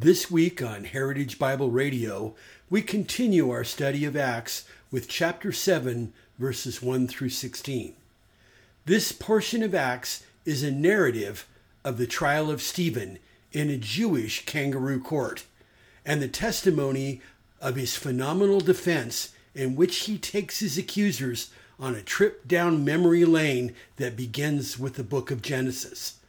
This week on Heritage Bible Radio, we continue our study of Acts with chapter 7, verses 1 through 16. This portion of Acts is a narrative of the trial of Stephen in a Jewish kangaroo court and the testimony of his phenomenal defense in which he takes his accusers on a trip down memory lane that begins with the book of Genesis.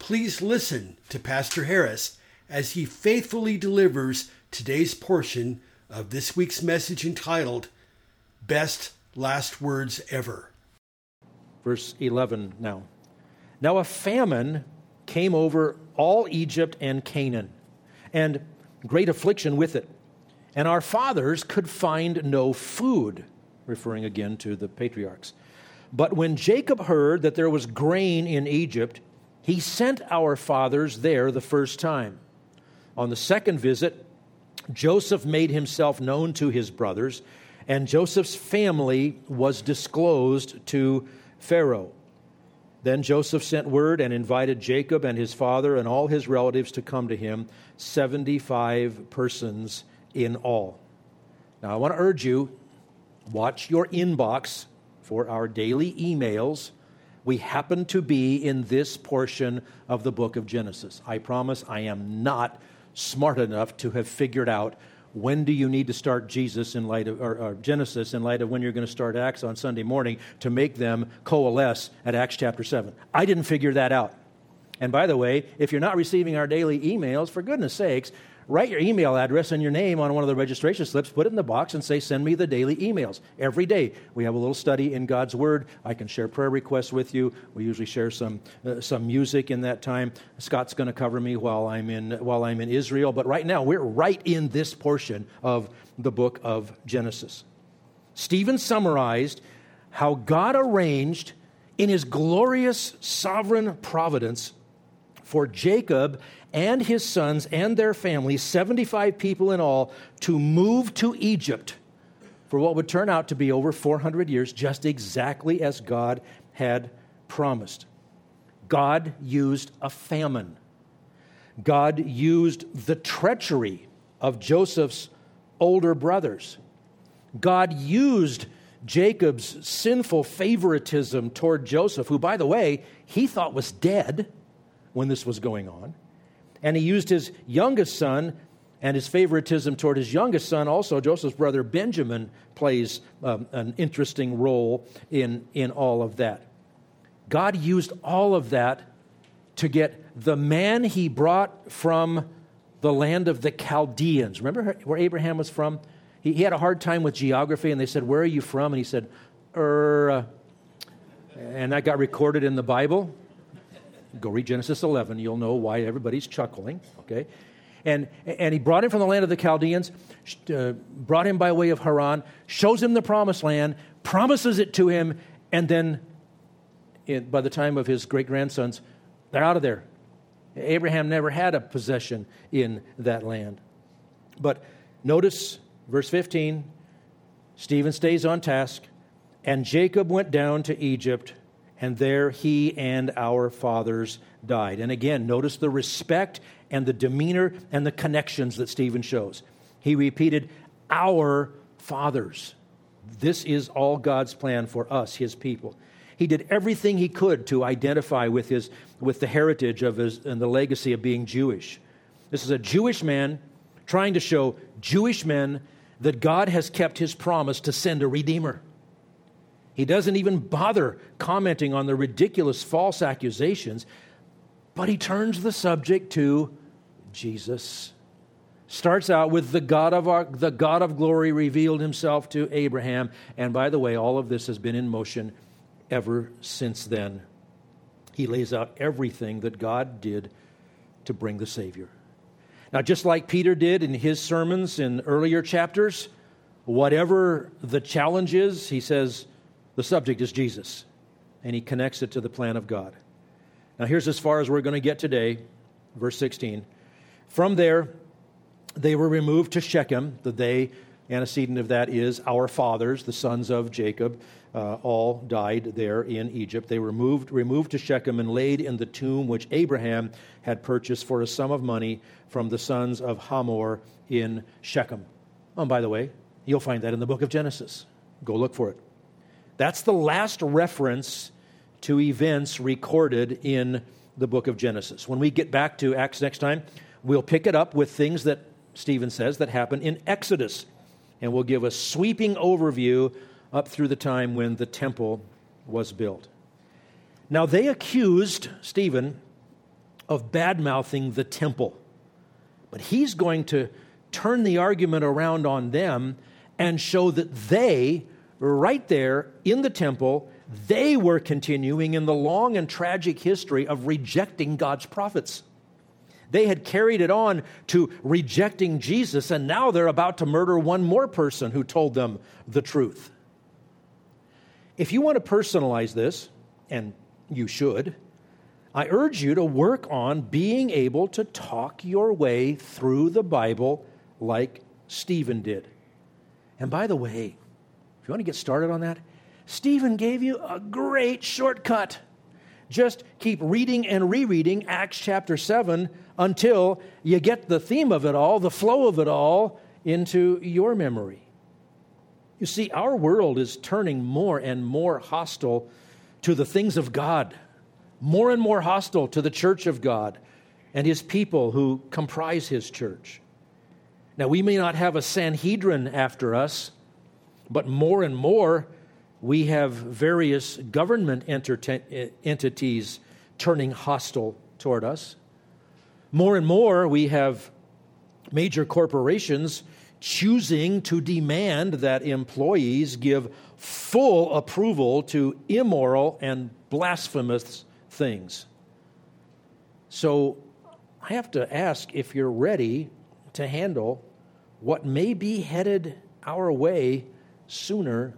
Please listen to Pastor Harris as he faithfully delivers today's portion of this week's message entitled Best Last Words Ever. Verse 11 now. Now a famine came over all Egypt and Canaan, and great affliction with it. And our fathers could find no food, referring again to the patriarchs. But when Jacob heard that there was grain in Egypt, he sent our fathers there the first time. On the second visit, Joseph made himself known to his brothers, and Joseph's family was disclosed to Pharaoh. Then Joseph sent word and invited Jacob and his father and all his relatives to come to him, 75 persons in all. Now, I want to urge you watch your inbox for our daily emails. We happen to be in this portion of the book of Genesis. I promise I am not smart enough to have figured out when do you need to start Jesus in light of or, or, Genesis in light of when you're going to start Acts on Sunday morning to make them coalesce at Acts chapter 7. I didn't figure that out. And by the way, if you're not receiving our daily emails, for goodness sakes, write your email address and your name on one of the registration slips, put it in the box, and say, Send me the daily emails. Every day, we have a little study in God's Word. I can share prayer requests with you. We usually share some, uh, some music in that time. Scott's going to cover me while I'm, in, while I'm in Israel. But right now, we're right in this portion of the book of Genesis. Stephen summarized how God arranged in his glorious sovereign providence for Jacob and his sons and their families, 75 people in all, to move to Egypt for what would turn out to be over 400 years, just exactly as God had promised. God used a famine. God used the treachery of Joseph's older brothers. God used Jacob's sinful favoritism toward Joseph, who, by the way, he thought was dead when this was going on. And he used his youngest son and his favoritism toward his youngest son. Also, Joseph's brother Benjamin plays um, an interesting role in, in all of that. God used all of that to get the man he brought from the land of the Chaldeans. Remember where Abraham was from? He, he had a hard time with geography, and they said, Where are you from? And he said, Er. And that got recorded in the Bible. Go read Genesis 11. You'll know why everybody's chuckling, okay? And, and he brought him from the land of the Chaldeans, uh, brought him by way of Haran, shows him the promised land, promises it to him, and then it, by the time of his great grandsons, they're out of there. Abraham never had a possession in that land. But notice verse 15 Stephen stays on task, and Jacob went down to Egypt and there he and our fathers died. And again, notice the respect and the demeanor and the connections that Stephen shows. He repeated, Our fathers. This is all God's plan for us, his people. He did everything he could to identify with, his, with the heritage of his and the legacy of being Jewish. This is a Jewish man trying to show Jewish men that God has kept his promise to send a redeemer. He doesn't even bother commenting on the ridiculous false accusations, but he turns the subject to Jesus. Starts out with the God of our, the God of glory revealed himself to Abraham, and by the way, all of this has been in motion ever since then. He lays out everything that God did to bring the Savior. Now, just like Peter did in his sermons in earlier chapters, whatever the challenge is, he says the subject is Jesus. And he connects it to the plan of God. Now, here's as far as we're going to get today, verse 16. From there, they were removed to Shechem. The they antecedent of that is our fathers, the sons of Jacob, uh, all died there in Egypt. They were moved, removed to Shechem and laid in the tomb which Abraham had purchased for a sum of money from the sons of Hamor in Shechem. Oh, and by the way, you'll find that in the book of Genesis. Go look for it. That's the last reference to events recorded in the book of Genesis. When we get back to Acts next time, we'll pick it up with things that Stephen says that happen in Exodus. And we'll give a sweeping overview up through the time when the temple was built. Now, they accused Stephen of bad mouthing the temple, but he's going to turn the argument around on them and show that they, right there in the temple, they were continuing in the long and tragic history of rejecting God's prophets. They had carried it on to rejecting Jesus, and now they're about to murder one more person who told them the truth. If you want to personalize this, and you should, I urge you to work on being able to talk your way through the Bible like Stephen did. And by the way, if you want to get started on that, Stephen gave you a great shortcut. Just keep reading and rereading Acts chapter 7 until you get the theme of it all, the flow of it all, into your memory. You see, our world is turning more and more hostile to the things of God, more and more hostile to the church of God and his people who comprise his church. Now, we may not have a Sanhedrin after us, but more and more we have various government entities turning hostile toward us. More and more we have major corporations choosing to demand that employees give full approval to immoral and blasphemous things. So I have to ask if you're ready to handle what may be headed our way sooner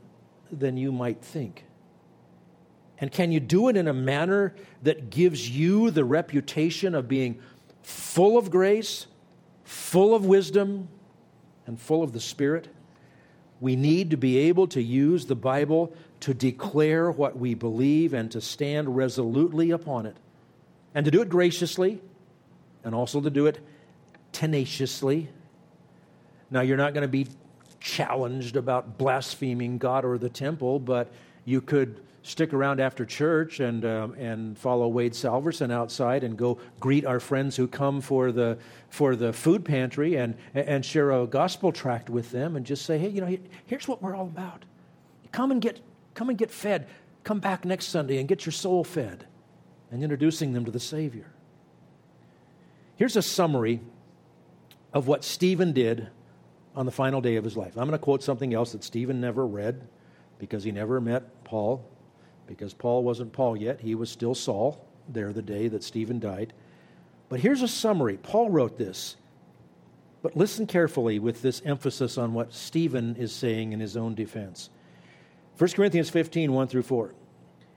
than you might think. And can you do it in a manner that gives you the reputation of being full of grace, full of wisdom, and full of the Spirit? We need to be able to use the Bible to declare what we believe and to stand resolutely upon it. And to do it graciously, and also to do it tenaciously. Now, you're not going to be challenged about blaspheming God or the temple, but you could stick around after church and, um, and follow Wade Salverson outside and go greet our friends who come for the, for the food pantry and, and share a gospel tract with them and just say, hey, you know, here's what we're all about. Come and get, come and get fed. Come back next Sunday and get your soul fed. And introducing them to the Savior. Here's a summary of what Stephen did on the final day of his life. I'm going to quote something else that Stephen never read because he never met Paul, because Paul wasn't Paul yet. He was still Saul there the day that Stephen died. But here's a summary. Paul wrote this. But listen carefully with this emphasis on what Stephen is saying in his own defense. 1 Corinthians 15, 1 through 4.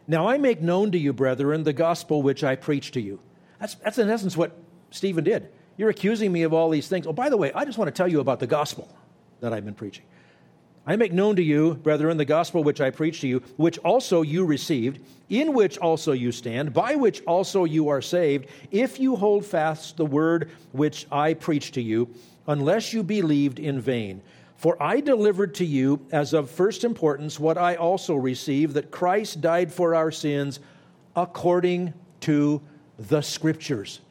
Now I make known to you, brethren, the gospel which I preach to you. That's, that's in essence what Stephen did. You're accusing me of all these things. Oh, by the way, I just want to tell you about the gospel that I've been preaching. I make known to you, brethren, the gospel which I preach to you, which also you received, in which also you stand, by which also you are saved, if you hold fast the word which I preach to you, unless you believed in vain. For I delivered to you as of first importance what I also received that Christ died for our sins according to the Scriptures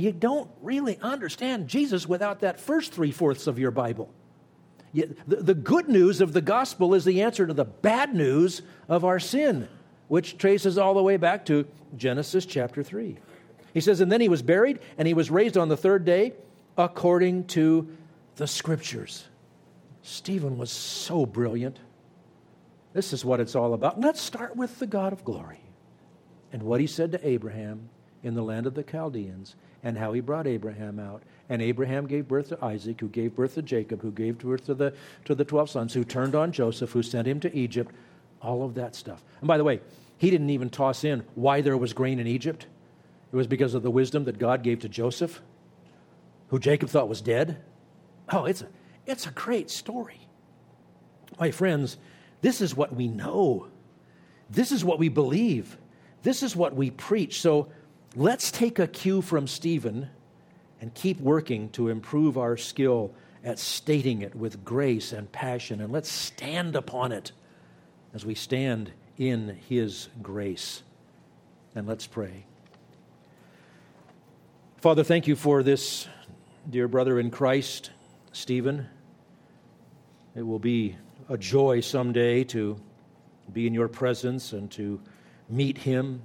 you don't really understand Jesus without that first three fourths of your Bible. the, the good news of the gospel is the answer to the bad news of our sin, which traces all the way back to Genesis chapter 3. He says, And then he was buried, and he was raised on the third day according to the scriptures. Stephen was so brilliant. This is what it's all about. Let's start with the God of glory and what he said to Abraham in the land of the Chaldeans and how he brought Abraham out And Abraham gave birth to Isaac, who gave birth to Jacob, who gave birth to the, to the 12 sons, who turned on Joseph, who sent him to Egypt. All of that stuff. And by the way, he didn't even toss in why there was grain in Egypt. It was because of the wisdom that God gave to Joseph, who Jacob thought was dead. Oh, it's a, it's a great story. My friends, this is what we know. This is what we believe. This is what we preach. So let's take a cue from Stephen and keep working to improve our skill at stating it with grace and passion. And let's stand upon it as we stand in his grace. And let's pray. Father, thank you for this dear brother in Christ, Stephen. It will be a joy someday to be in your presence and to meet him,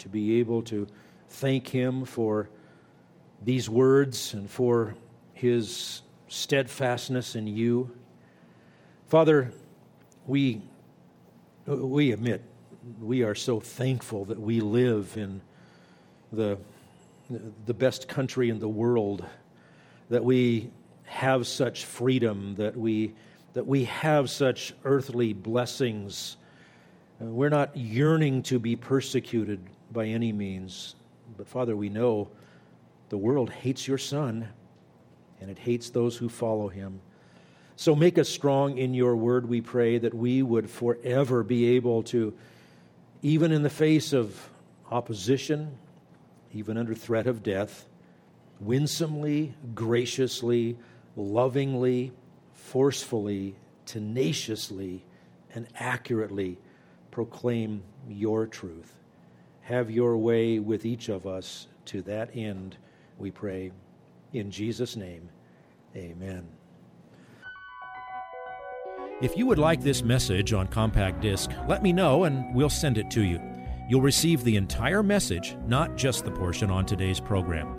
to be able to thank him for these words and for his steadfastness in you. Father, we, we admit we are so thankful that we live in the, the best country in the world, that we have such freedom, that we, that we have such earthly blessings. Uh, we're not yearning to be persecuted by any means, but Father, we know the world hates your Son, and it hates those who follow him. So make us strong in your word, we pray, that we would forever be able to, even in the face of opposition, even under threat of death, winsomely, graciously, lovingly, forcefully, tenaciously, and accurately proclaim your truth. Have your way with each of us to that end we pray. In Jesus' name, amen. If you would like this message on compact disc, let me know and we'll send it to you. You'll receive the entire message, not just the portion on today's program.